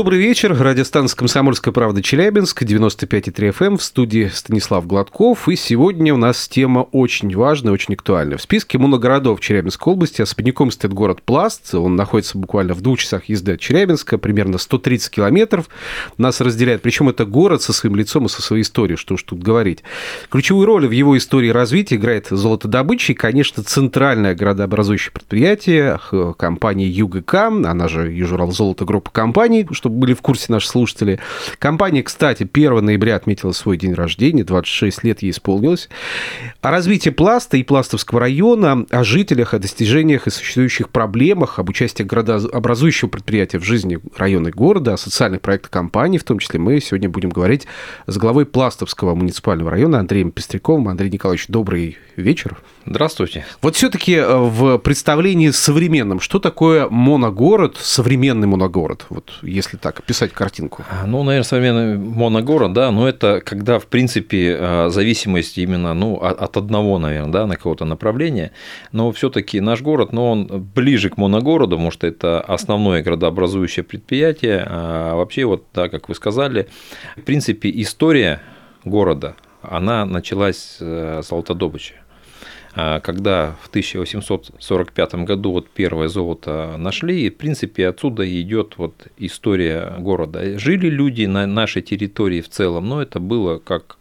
Добрый вечер. Радиостанция «Комсомольская правда» Челябинск, 95,3 FM. Эм. В студии Станислав Гладков. И сегодня у нас тема очень важная, очень актуальная. В списке моногородов Челябинской области особняком стоит город Пласт. Он находится буквально в двух часах езды от Челябинска, примерно 130 километров. Нас разделяет. Причем это город со своим лицом и со своей историей, что уж тут говорить. Ключевую роль в его истории развития играет золотодобыча и, конечно, центральное городообразующее предприятие компании ЮГК, она же Южурал Золото группа компаний, чтобы были в курсе наши слушатели. Компания, кстати, 1 ноября отметила свой день рождения, 26 лет ей исполнилось. О развитии пласта и пластовского района, о жителях, о достижениях и существующих проблемах, об участии градообразующего предприятия в жизни района и города, о социальных проектах компании, в том числе мы сегодня будем говорить с главой Пластовского муниципального района Андреем Пестряковым. Андрей Николаевич, добрый вечер. Здравствуйте. Вот все-таки э, в представлении современном, что такое моногород, современный моногород, вот если так описать картинку? А, ну, наверное, современный моногород, да, но это когда, в принципе, э, зависимость именно ну, от одного, наверное, да, на какого-то направления, но все таки наш город, но он ближе к моногороду, потому что это основное градообразующее предприятие. А вообще, вот, да, как вы сказали, в принципе, история города, она началась с золотодобычи. А, когда в 1845 году вот первое золото нашли, и в принципе отсюда идет вот история города. Жили люди на нашей территории в целом, но это было как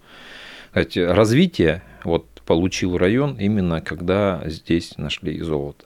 сказать, развитие вот получил район именно когда здесь нашли золото.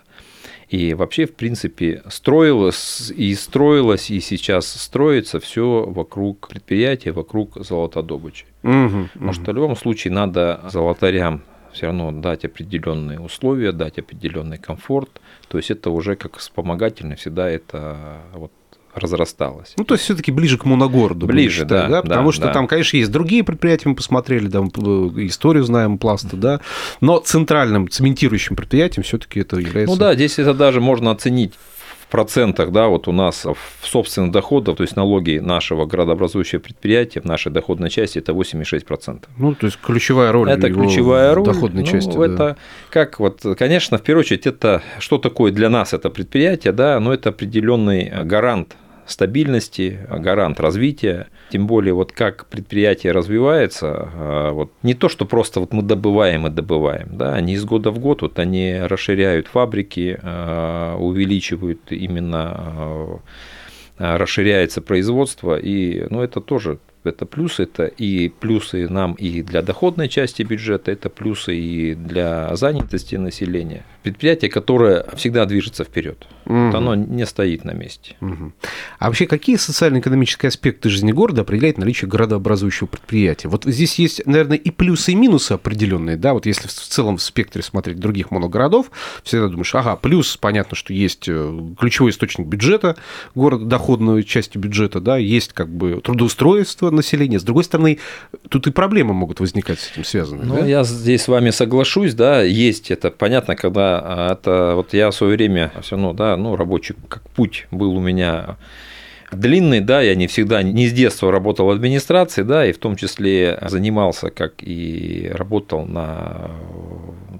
И вообще, в принципе, строилось и строилось, и сейчас строится все вокруг предприятия, вокруг золотодобычи. Угу, Потому что в любом случае надо золотарям все равно дать определенные условия, дать определенный комфорт. То есть это уже как вспомогательно всегда это вот разрасталось. Ну, то есть все-таки ближе к моногороду. Ближе, да, да. Потому да, что да. там, конечно, есть другие предприятия, мы посмотрели, там э, историю знаем пласта, да. Но центральным цементирующим предприятием все-таки это является. Ну да, здесь это даже можно оценить процентах, да, вот у нас в собственных доходах, то есть налоги нашего градообразующего предприятия в нашей доходной части это 8,6%. Ну, то есть ключевая роль это ключевая роль доходной ну, части. Это да. как вот, конечно, в первую очередь, это что такое для нас это предприятие, да, но это определенный гарант стабильности, гарант развития. Тем более, вот как предприятие развивается, а, вот не то, что просто вот мы добываем и добываем, да, они из года в год, вот они расширяют фабрики, а, увеличивают именно а, расширяется производство, и ну, это тоже это плюсы, это и плюсы нам и для доходной части бюджета, это плюсы и для занятости населения. Предприятие, которое всегда движется вперед, угу. вот оно не стоит на месте. Угу. А вообще какие социально-экономические аспекты жизни города определяет наличие градообразующего предприятия? Вот здесь есть, наверное, и плюсы, и минусы определенные, да, вот если в целом в спектре смотреть других моногородов, всегда думаешь, ага, плюс, понятно, что есть э, ключевой источник бюджета города, доходной части бюджета, да, есть как бы трудоустройство населения. С другой стороны, тут и проблемы могут возникать с этим связаны. Ну, да? я здесь с вами соглашусь, да, есть это, понятно, когда а, это, вот я в свое время все равно, да, ну, рабочий как путь был у меня длинный, да, я не всегда, не с детства работал в администрации, да, и в том числе занимался, как и работал на,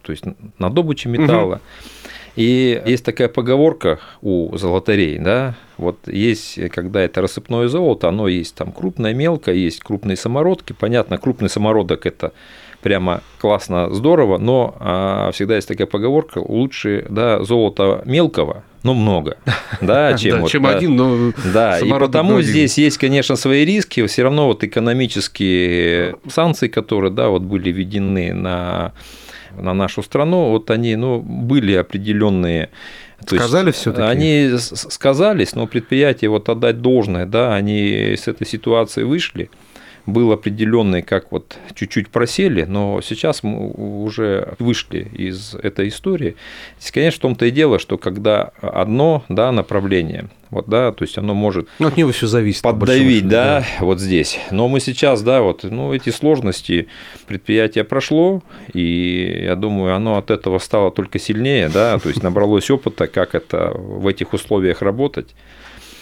то есть на добыче металла. Угу. И есть такая поговорка у золотарей, да, вот есть, когда это рассыпное золото, оно есть там крупное, мелкое, есть крупные самородки. Понятно, крупный самородок – это прямо классно, здорово, но а, всегда есть такая поговорка, лучше да, золото мелкого, но много, да, чем, вот, чем да, один, но да, и потому здесь есть, конечно, свои риски, все равно вот экономические санкции, которые, да, вот были введены на на нашу страну, вот они, ну, были определенные Сказали все таки Они сказались, но предприятие, вот отдать должное, да, они с этой ситуации вышли был определенный, как вот чуть-чуть просели, но сейчас мы уже вышли из этой истории. Здесь, конечно, в том-то и дело, что когда одно да, направление, вот, да, то есть оно может ну, от него все зависит, поддавить, да, да, вот здесь. Но мы сейчас, да, вот, ну, эти сложности предприятие прошло, и я думаю, оно от этого стало только сильнее, да, то есть набралось опыта, как это в этих условиях работать.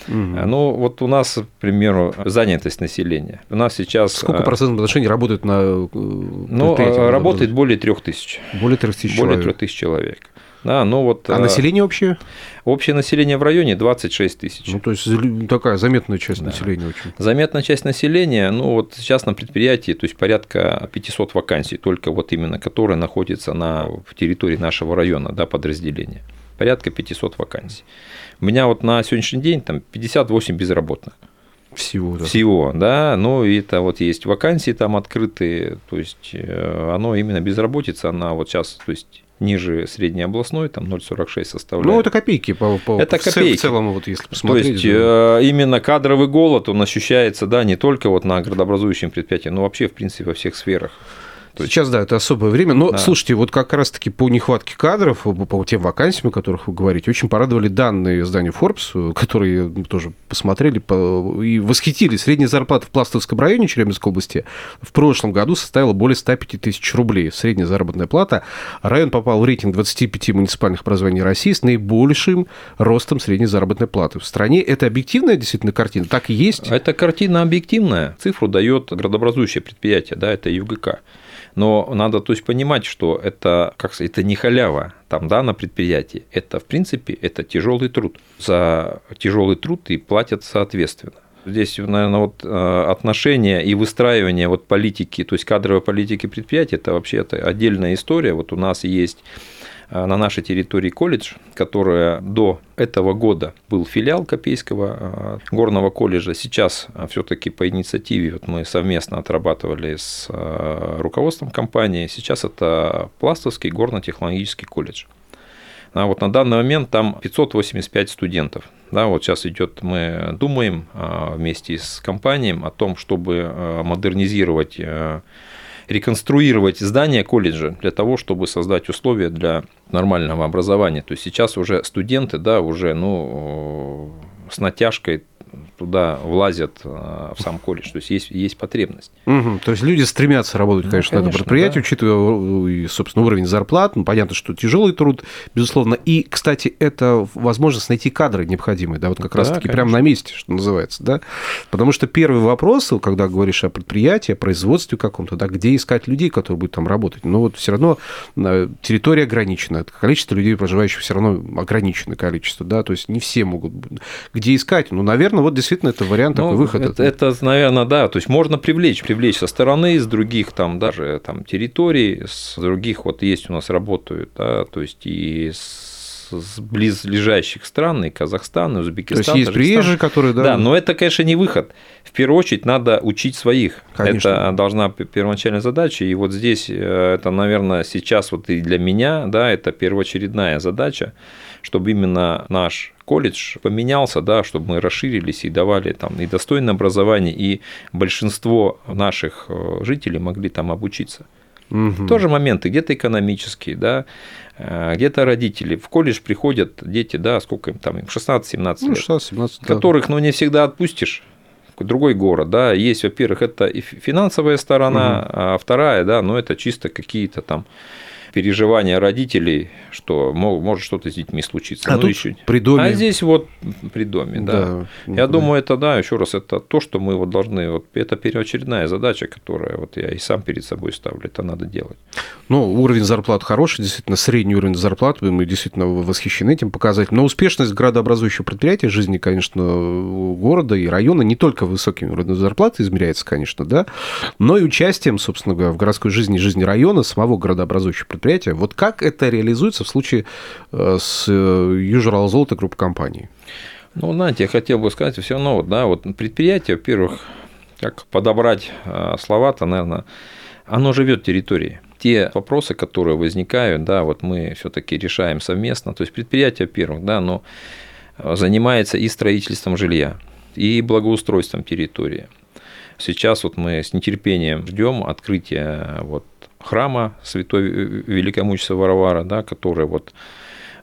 Угу. Ну, вот у нас, к примеру, занятость населения. У нас сейчас... Сколько процентов отношений работает на э, Ну, работает более трех тысяч. Более трех тысяч Более трех тысяч человек. Да, ну вот, а население общее? Общее население в районе 26 тысяч. Ну, то есть такая заметная часть да. населения очень. Заметная часть населения, ну вот сейчас на предприятии, то есть порядка 500 вакансий, только вот именно которые находятся на территории нашего района, да, подразделения. Порядка 500 вакансий. У меня вот на сегодняшний день там 58 безработных. Всего, да. Всего, да. Ну, и это вот есть вакансии там открытые, то есть э, оно именно безработица, она вот сейчас, то есть ниже средней областной, там 0,46 составляет. Ну, это копейки по, по это копейки. в целом, вот если посмотреть. То есть, да. Э, именно кадровый голод, он ощущается, да, не только вот на градообразующем предприятии, но вообще, в принципе, во всех сферах. Сейчас, да, это особое время. Но, да. слушайте, вот как раз-таки по нехватке кадров, по, тем вакансиям, о которых вы говорите, очень порадовали данные издания Forbes, которые мы тоже посмотрели по... и восхитились. Средняя зарплата в Пластовском районе Челябинской области в прошлом году составила более 105 тысяч рублей. Средняя заработная плата. Район попал в рейтинг 25 муниципальных образований России с наибольшим ростом средней заработной платы. В стране это объективная действительно картина? Так и есть? Это картина объективная. Цифру дает градообразующее предприятие, да, это ЮГК. Но надо то есть понимать, что это, как сказать, это не халява там, да, на предприятии. Это, в принципе, это тяжелый труд. За тяжелый труд и платят соответственно. Здесь, наверное, вот э, отношения и выстраивание вот политики, то есть кадровой политики предприятия, это вообще это отдельная история. Вот у нас есть на нашей территории колледж, которая до этого года был филиал Копейского э, горного колледжа. Сейчас э, все-таки по инициативе вот мы совместно отрабатывали с руководством компании. Сейчас это Пластовский горно-технологический колледж. А вот на данный момент там 585 студентов. Да, вот сейчас идет, мы думаем вместе с компанией о том, чтобы модернизировать реконструировать здание колледжа для того, чтобы создать условия для нормального образования. То есть сейчас уже студенты, да, уже ну, с натяжкой туда влазят а, в сам колледж. То есть есть, есть потребность. Угу. То есть люди стремятся работать, конечно, ну, конечно на это предприятие, да. учитывая, собственно, уровень зарплат. Ну, понятно, что тяжелый труд, безусловно. И, кстати, это возможность найти кадры необходимые, да, вот как да, раз-таки прямо на месте, что называется, да. Потому что первый вопрос, когда говоришь о предприятии, о производстве каком-то, да, где искать людей, которые будут там работать. Но вот все равно э, территория ограничена, количество людей, проживающих, все равно ограниченное количество, да, то есть не все могут. Где искать? Ну, наверное, вот действительно это вариант ну, такой выхода. Это, это, наверное, да. То есть можно привлечь, привлечь со стороны, с других там даже там территорий, с других вот есть у нас работают, да, то есть и с с близлежащих стран, и Казахстан, и Узбекистан. То есть есть приезжие, которые, да. Да, но это, конечно, не выход. В первую очередь надо учить своих. Конечно. Это должна первоначальная задача. И вот здесь э, это, наверное, сейчас вот и для меня, да, это первоочередная задача, чтобы именно наш колледж поменялся, да, чтобы мы расширились и давали там и достойное образование, и большинство наших э, жителей могли там обучиться. Угу. Тоже моменты, где-то экономические, да, э, где-то родители. В колледж приходят дети, да, сколько им там, 16-17 ну, 16, лет, которых, ну, не всегда отпустишь другой город, да, есть, во-первых, это и финансовая сторона, угу. а вторая, да, ну, это чисто какие-то там переживания родителей, что может что-то с детьми случиться. А ну, тут еще... при доме. А здесь вот при доме, да. да. Я да. думаю, это да, еще раз, это то, что мы вот должны, вот это первоочередная задача, которая вот я и сам перед собой ставлю, это надо делать. Ну, уровень зарплат хороший, действительно, средний уровень зарплат, мы действительно восхищены этим показателем. Но успешность градообразующего предприятия, жизни, конечно, города и района не только высокими уровнями зарплаты измеряется, конечно, да, но и участием, собственно говоря, в городской жизни, жизни района, самого градообразующего предприятия предприятия. Вот как это реализуется в случае э, с Usual Золото группы компаний? Ну, знаете, я хотел бы сказать, все равно, да, вот предприятие, во-первых, как подобрать э, слова-то, наверное, оно живет территорией те вопросы, которые возникают, да, вот мы все-таки решаем совместно. То есть предприятие, во-первых, да, оно занимается и строительством жилья, и благоустройством территории. Сейчас вот мы с нетерпением ждем открытия вот храма святой великомученицы Варвара, да, который вот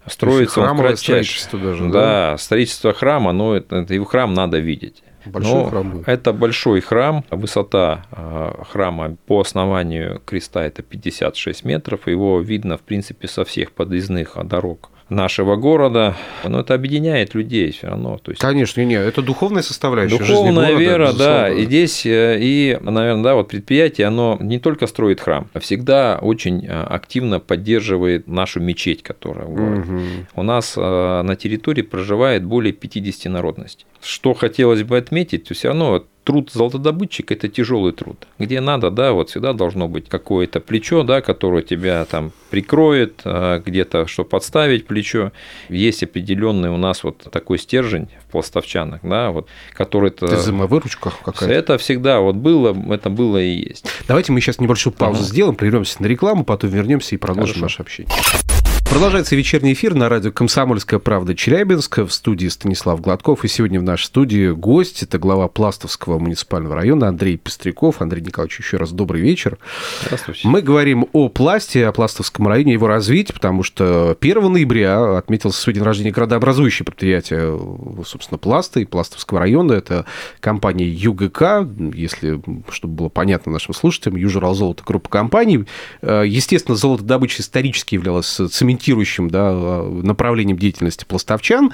строится храмовое строительство даже, да? Да, строительство храма, но это, это в храм надо видеть. Большой Но храм будет. Это большой храм. Высота а, храма по основанию креста это 56 метров. Его видно, в принципе, со всех подъездных дорог нашего города, но это объединяет людей все равно. То есть... Конечно, нет, это духовная составляющая Духовная жизни вера, города, да, и здесь, э, и, наверное, да, вот предприятие, оно не только строит храм, а всегда очень э, активно поддерживает нашу мечеть, которая в городе. Угу. У нас э, на территории проживает более 50 народностей. Что хотелось бы отметить, то все равно труд золотодобытчика – это тяжелый труд. Где надо, да, вот всегда должно быть какое-то плечо, да, которое тебя там прикроет, а, где-то, что подставить плечо. Есть определенный у нас вот такой стержень в пластовчанах, да, вот, который... Это взаимовыручка какая-то? Это всегда вот было, это было и есть. Давайте мы сейчас небольшую паузу ага. сделаем, прервемся на рекламу, потом вернемся и продолжим Хорошо. наше общение. Продолжается вечерний эфир на радио «Комсомольская правда» Челябинска в студии Станислав Гладков. И сегодня в нашей студии гость, это глава Пластовского муниципального района Андрей Пестряков. Андрей Николаевич, еще раз добрый вечер. Здравствуйте. Мы говорим о пласте, о Пластовском районе, его развитии, потому что 1 ноября отметился свой день рождения градообразующее предприятие, собственно, Пласта и Пластовского района. Это компания ЮГК, если, чтобы было понятно нашим слушателям, Южуралзолото группа компаний. Естественно, золотодобыча исторически являлась цементирующим ориентирующим да, направлением деятельности пластовчан.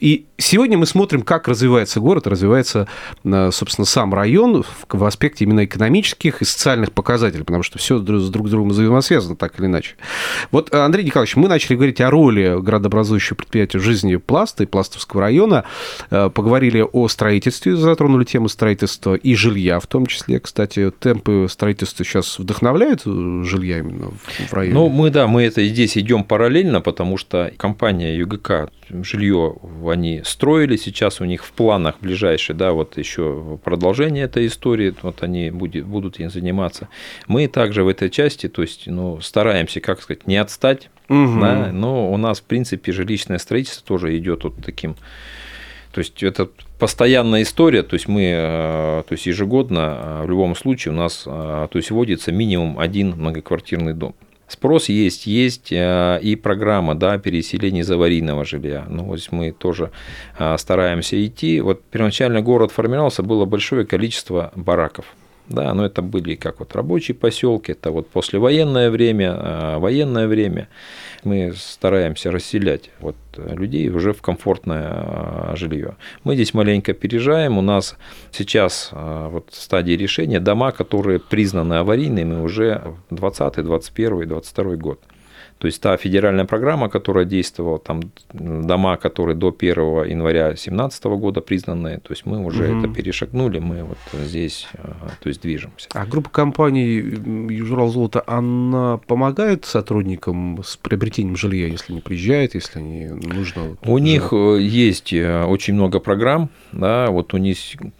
И сегодня мы смотрим, как развивается город, развивается, э, собственно, сам район в аспекте именно экономических и социальных показателей, потому что все друг с другом взаимосвязано так или иначе. Вот, э, Андрей Николаевич, мы начали говорить о роли градообразующего предприятия в жизни Пласта и Пластовского района, э, поговорили о строительстве, затронули тему строительства и жилья в том числе. Кстати, темпы строительства сейчас вдохновляют жилья именно в районе? Ну, мы, да, мы это здесь идем по параллельно, потому что компания ЮГК жилье они строили, сейчас у них в планах ближайшие, да, вот еще продолжение этой истории, вот они будет, будут им заниматься. Мы также в этой части, то есть, ну, стараемся, как сказать, не отстать, угу. да, но у нас, в принципе, жилищное строительство тоже идет вот таким то есть это постоянная история, то есть мы, э, то есть ежегодно э, в любом случае у нас, э, то есть вводится минимум один многоквартирный дом. Спрос есть, есть э, и программа да, переселения из аварийного жилья. Ну, вот мы тоже э, стараемся идти. Вот первоначально город формировался, было большое количество бараков. Да, но это были как вот рабочие поселки, это вот послевоенное время, э, военное время мы стараемся расселять вот людей уже в комфортное а, жилье. Мы здесь маленько опережаем. У нас сейчас а, вот в стадии решения дома, которые признаны аварийными уже 20, 21, 22 год. То есть та федеральная программа, которая действовала, там дома, которые до 1 января 2017 года признаны, то есть мы уже угу. это перешагнули, мы вот здесь э, то есть движемся. А группа компаний Южрал Золото, она помогает сотрудникам с приобретением жилья, если не приезжает, если они нужно? У них э, есть э, очень много программ, да, вот у них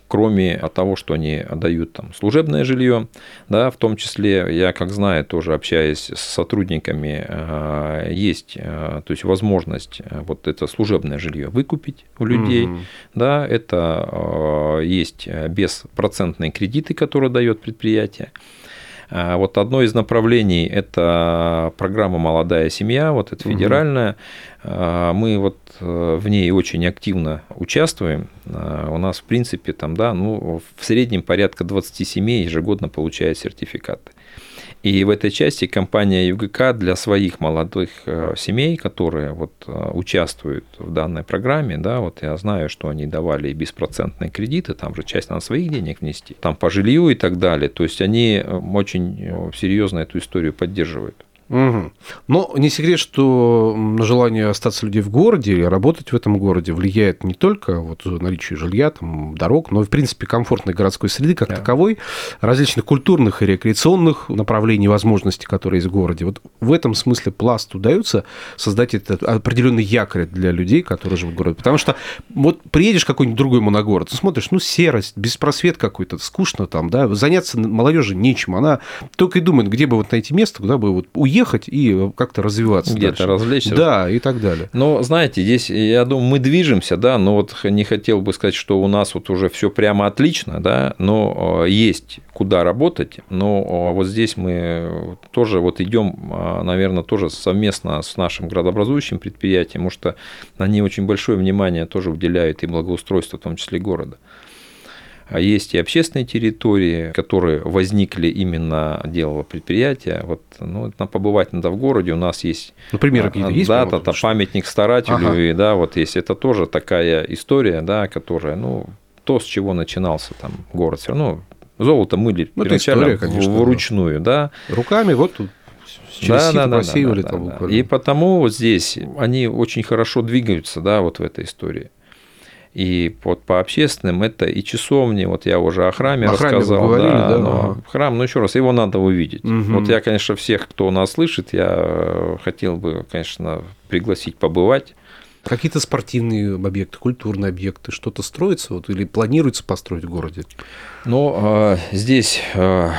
кроме того, что они отдают там служебное жилье, да, в том числе я, как знаю, тоже общаясь с сотрудниками, э, есть э, то есть возможность э, вот это служебное жилье выкупить у людей, угу. да, это есть беспроцентные кредиты, которые дает предприятие. А вот одно из направлений – это программа «Молодая семья», вот это федеральная. Угу. Мы вот э, в ней очень активно участвуем. А, у нас, в принципе, там, да, ну, в среднем порядка 20 семей ежегодно получают сертификаты. И в этой части компания ЮГК для своих молодых э, семей, которые вот э, участвуют в данной программе, да, вот я знаю, что они давали и беспроцентные кредиты, там же часть надо своих денег внести, там по жилью и так далее. То есть они э, очень серьезно эту историю поддерживают. Угу. Но не секрет, что на желание остаться людей в городе или работать в этом городе влияет не только вот наличие жилья, там, дорог, но и, в принципе, комфортной городской среды как да. таковой, различных культурных и рекреационных направлений, возможностей, которые есть в городе. Вот в этом смысле пласт удается создать этот определенный якорь для людей, которые живут в городе. Потому что вот приедешь в какой-нибудь другой моногород, ты смотришь, ну, серость, беспросвет какой-то, скучно там, да, заняться молодежи нечем. Она только и думает, где бы вот найти место, куда бы вот уехать, уехать и как-то развиваться. Где-то развлечься. Да, и так далее. Но, знаете, здесь, я думаю, мы движемся, да, но вот не хотел бы сказать, что у нас вот уже все прямо отлично, да, но э, есть куда работать, но э, вот здесь мы тоже вот идем, э, наверное, тоже совместно с нашим градообразующим предприятием, потому что они очень большое внимание тоже уделяют и благоустройству, в том числе города. А есть и общественные территории, которые возникли именно дело предприятия. Вот, ну, на побывать надо в городе. У нас есть. Например, ну, какие-то есть? Да, это памятник старателю. Ага. И, да, вот есть. Это тоже такая история, да, которая, ну, то, с чего начинался там город, все равно золото мыли ну, первоначально история, конечно, вручную, да. Руками вот тут через да, да, да, посеивали да, да, да. И потому вот здесь они очень хорошо двигаются, да, вот в этой истории. И вот по общественным это и часовни, вот я уже о храме, о храме рассказал. Говорили, да, да, но ага. Храм, ну еще раз, его надо увидеть. Угу. Вот я, конечно, всех, кто нас слышит, я э, хотел бы, конечно, пригласить побывать. Какие-то спортивные объекты, культурные объекты, что-то строится вот, или планируется построить в городе? Ну, а, здесь а,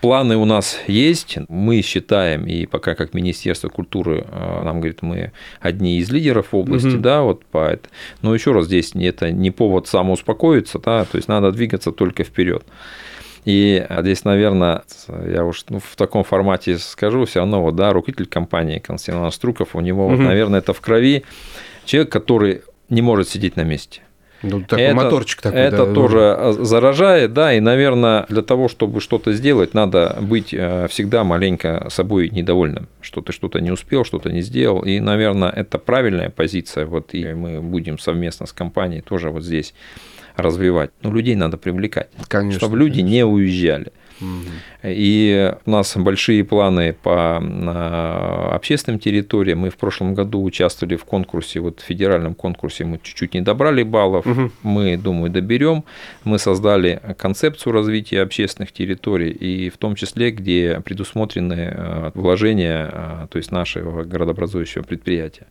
планы у нас есть. Мы считаем, и пока как Министерство культуры а, нам говорит, мы одни из лидеров области, угу. да, вот по это. Но еще раз, здесь это не повод самоуспокоиться, да, то есть надо двигаться только вперед. И здесь, наверное, я уж ну, в таком формате скажу, все равно, вот, да, руководитель компании Константин Струков, у него, угу. вот, наверное, это в крови человек, который не может сидеть на месте. Ну, такой это, моторчик такой. Это да, тоже уже. заражает, да, и, наверное, для того, чтобы что-то сделать, надо быть э, всегда маленько собой недовольным, что ты что-то не успел, что-то не сделал, и, наверное, это правильная позиция, вот, и мы будем совместно с компанией тоже вот здесь развивать. Но людей надо привлекать, конечно, чтобы люди конечно. не уезжали. И у нас большие планы по общественным территориям. Мы в прошлом году участвовали в конкурсе, вот в федеральном конкурсе мы чуть-чуть не добрали баллов. Угу. Мы, думаю, доберем. Мы создали концепцию развития общественных территорий, и в том числе, где предусмотрены э, вложения, э, то есть нашего городообразующего предприятия.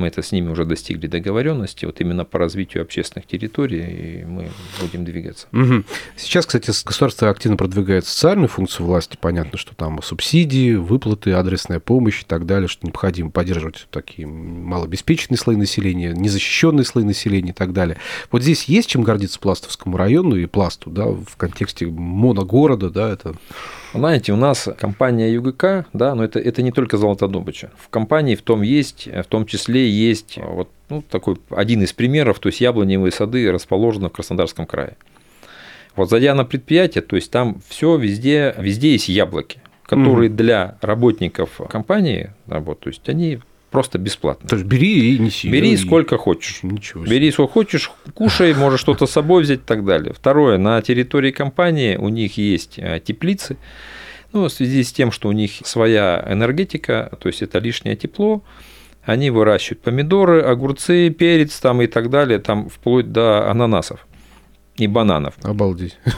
Мы это с ними уже достигли договоренности, вот именно по развитию общественных территорий, и мы будем двигаться. Угу. Сейчас, кстати, государство активно продвигает социальную функцию власти. Понятно, что там субсидии, выплаты, адресная помощь и так далее, что необходимо поддерживать такие малообеспеченные слои населения, незащищенные слои населения и так далее. Вот здесь есть чем гордиться Пластовскому району и Пласту, да, в контексте моногорода, да, это... Знаете, у нас компания ЮГК, да, но это, это не только золотодобыча. В компании в том есть, в том числе есть вот ну, такой один из примеров, то есть яблоневые сады расположены в Краснодарском крае. Вот зайдя на предприятие, то есть там все везде, везде есть яблоки, которые mm. для работников компании работают, то есть они просто бесплатно. То есть бери и неси. Бери и... сколько хочешь. Ничего себе. Бери сколько хочешь, кушай, можешь что-то с собой взять и так далее. Второе, на территории компании у них есть э, теплицы. Ну, в связи с тем, что у них своя энергетика, то есть это лишнее тепло, они выращивают помидоры, огурцы, перец там и так далее, там вплоть до ананасов и бананов. Обалдеть.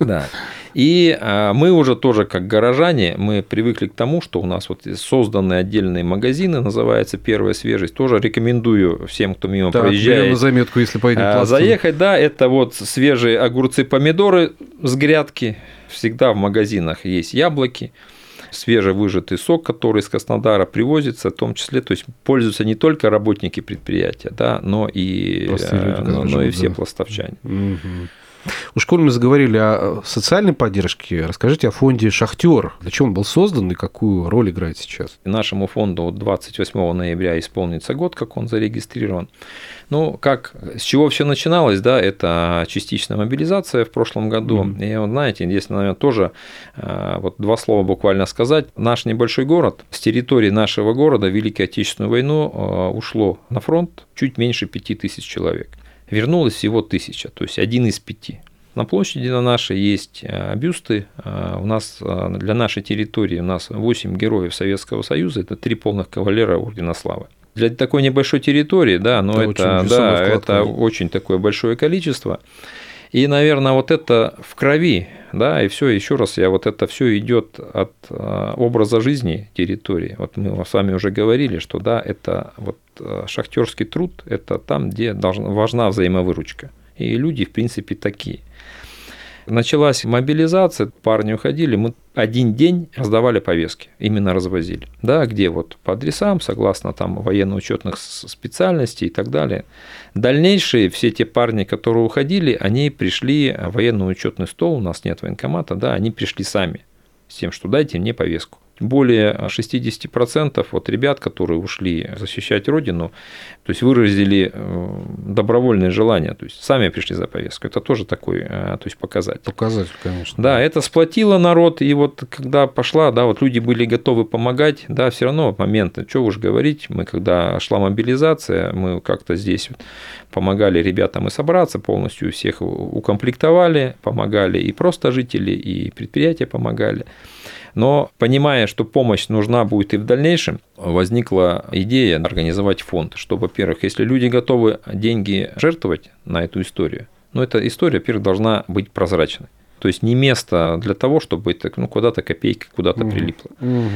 Да. И а, мы уже тоже как горожане, мы привыкли к тому, что у нас вот созданы отдельные магазины, называется «Первая свежесть». Тоже рекомендую всем, кто мимо так, проезжает. на заметку, если поедем а, Заехать, да, это вот свежие огурцы, помидоры с грядки. Всегда в магазинах есть яблоки свежевыжатый сок, который из Краснодара привозится, в том числе, то есть пользуются не только работники предприятия, да, но и, люди, э, но, но и все да. пластовчане. Угу. Уж коль мы заговорили о социальной поддержке, расскажите о фонде «Шахтер». Для чего он был создан и какую роль играет сейчас? Нашему фонду 28 ноября исполнится год, как он зарегистрирован. Ну, как, с чего все начиналось, да, это частичная мобилизация в прошлом году. Mm-hmm. И вот знаете, здесь, наверное, тоже э, вот два слова буквально сказать. Наш небольшой город, с территории нашего города в Великую Отечественную войну э, ушло на фронт чуть меньше пяти тысяч человек вернулось всего тысяча, то есть один из пяти. На площади на нашей есть э, бюсты. Э, у нас э, для нашей территории у нас 8 героев Советского Союза, это три полных кавалера Ордена Славы. Для такой небольшой территории, да, но это, это да, это очень такое большое количество. И, наверное, вот это в крови, да, и все, еще раз, я вот это все идет от образа жизни территории. Вот мы с вами уже говорили, что да, это вот шахтерский труд, это там, где должна, важна взаимовыручка. И люди, в принципе, такие. Началась мобилизация, парни уходили, мы один день раздавали повестки, именно развозили. Да, где вот по адресам, согласно там военно-учетных специальностей и так далее. Дальнейшие все те парни, которые уходили, они пришли в военно-учетный стол, у нас нет военкомата, да, они пришли сами с тем, что дайте мне повестку. более 60% вот ребят, которые ушли защищать Родину, то есть выразили э, добровольное желание, то есть сами пришли за повестку. Это тоже такой то есть показатель. Показатель, конечно. Да, это сплотило народ, и вот когда пошла, да, вот люди были готовы помогать, да, все равно момент, что уж говорить, мы когда шла мобилизация, мы как-то здесь помогали ребятам и собраться полностью, всех укомплектовали, помогали и просто жители, и предприятия помогали. Но понимая, что помощь нужна будет и в дальнейшем, возникла идея организовать фонд, что, во-первых, если люди готовы деньги жертвовать на эту историю, но эта история, во-первых, должна быть прозрачной. То есть не место для того, чтобы это ну, куда-то копейка куда-то угу. прилипла. Угу.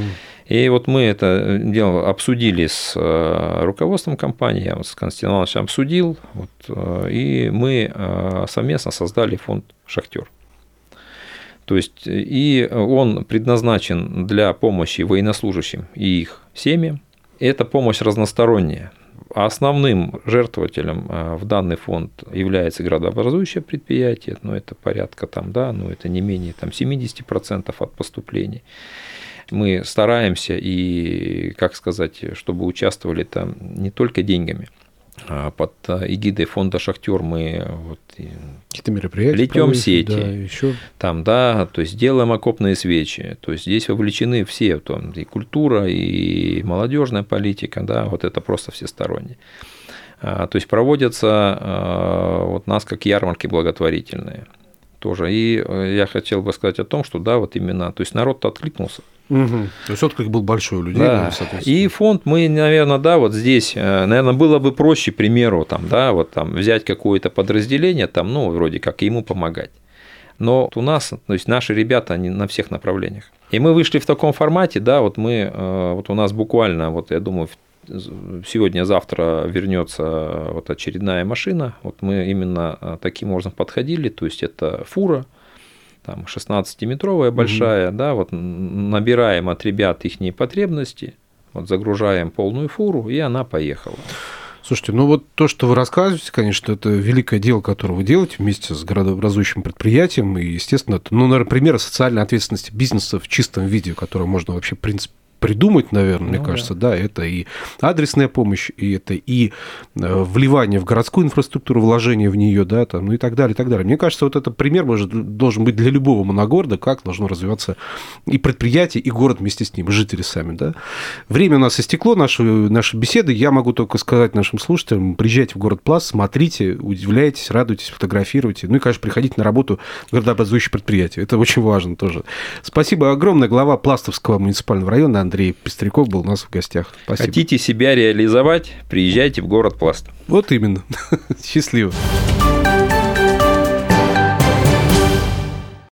И вот мы это дело обсудили с э, руководством компании, я вот с Константином Ивановичем обсудил, вот, э, и мы э, совместно создали фонд «Шахтер». То есть и он предназначен для помощи военнослужащим и их семьям. Это помощь разносторонняя. Основным жертвователем э, в данный фонд является градообразующее предприятие, но это порядка там, да, но это не менее там 70% от поступлений. Мы стараемся и, как сказать, чтобы участвовали там не только деньгами – под э, эгидой фонда Шахтер мы вот какие-то мероприятия плетем сети, да, еще... там, да, то есть делаем окопные свечи, то есть здесь вовлечены все, там, и культура, и молодежная политика, да, вот это просто всесторонне. А, то есть проводятся а, вот нас как ярмарки благотворительные тоже. И э, я хотел бы сказать о том, что да, вот именно, то есть народ-то откликнулся. Угу. То есть отклик был большой у людей. Да. И фонд мы, наверное, да, вот здесь, э, наверное, было бы проще, к примеру, там, да, вот там взять какое-то подразделение, там, ну, вроде как ему помогать. Но у нас, то есть наши ребята, они на всех направлениях. И мы вышли в таком формате, да, вот мы, э, вот у нас буквально, вот я думаю, сегодня-завтра вернется вот очередная машина. Вот мы именно э, таким образом подходили, то есть это фура, там 16-метровая большая, угу. да, вот набираем от ребят их потребности, вот загружаем полную фуру, и она поехала. Слушайте, ну вот то, что вы рассказываете, конечно, это великое дело, которое вы делаете вместе с городообразующим предприятием, и, естественно, это, ну, наверное, пример социальной ответственности бизнеса в чистом виде, который можно вообще, в принципе, придумать, наверное, ну, мне кажется, да. да, это и адресная помощь, и это и э, вливание в городскую инфраструктуру, вложение в нее, да, там, ну и так далее, и так далее. Мне кажется, вот этот пример может, должен быть для любого моногорода, как должно развиваться и предприятие, и город вместе с ним, и жители сами, да. Время у нас истекло, наши, наши беседы, я могу только сказать нашим слушателям, приезжайте в город Плас, смотрите, удивляйтесь, радуйтесь, фотографируйте, ну и, конечно, приходите на работу в городообразующее предприятие, это очень важно тоже. Спасибо огромное, глава Пластовского муниципального района Андрей Пестряков был у нас в гостях. Спасибо. Хотите себя реализовать, приезжайте в город Пласт. Вот именно. Счастливо.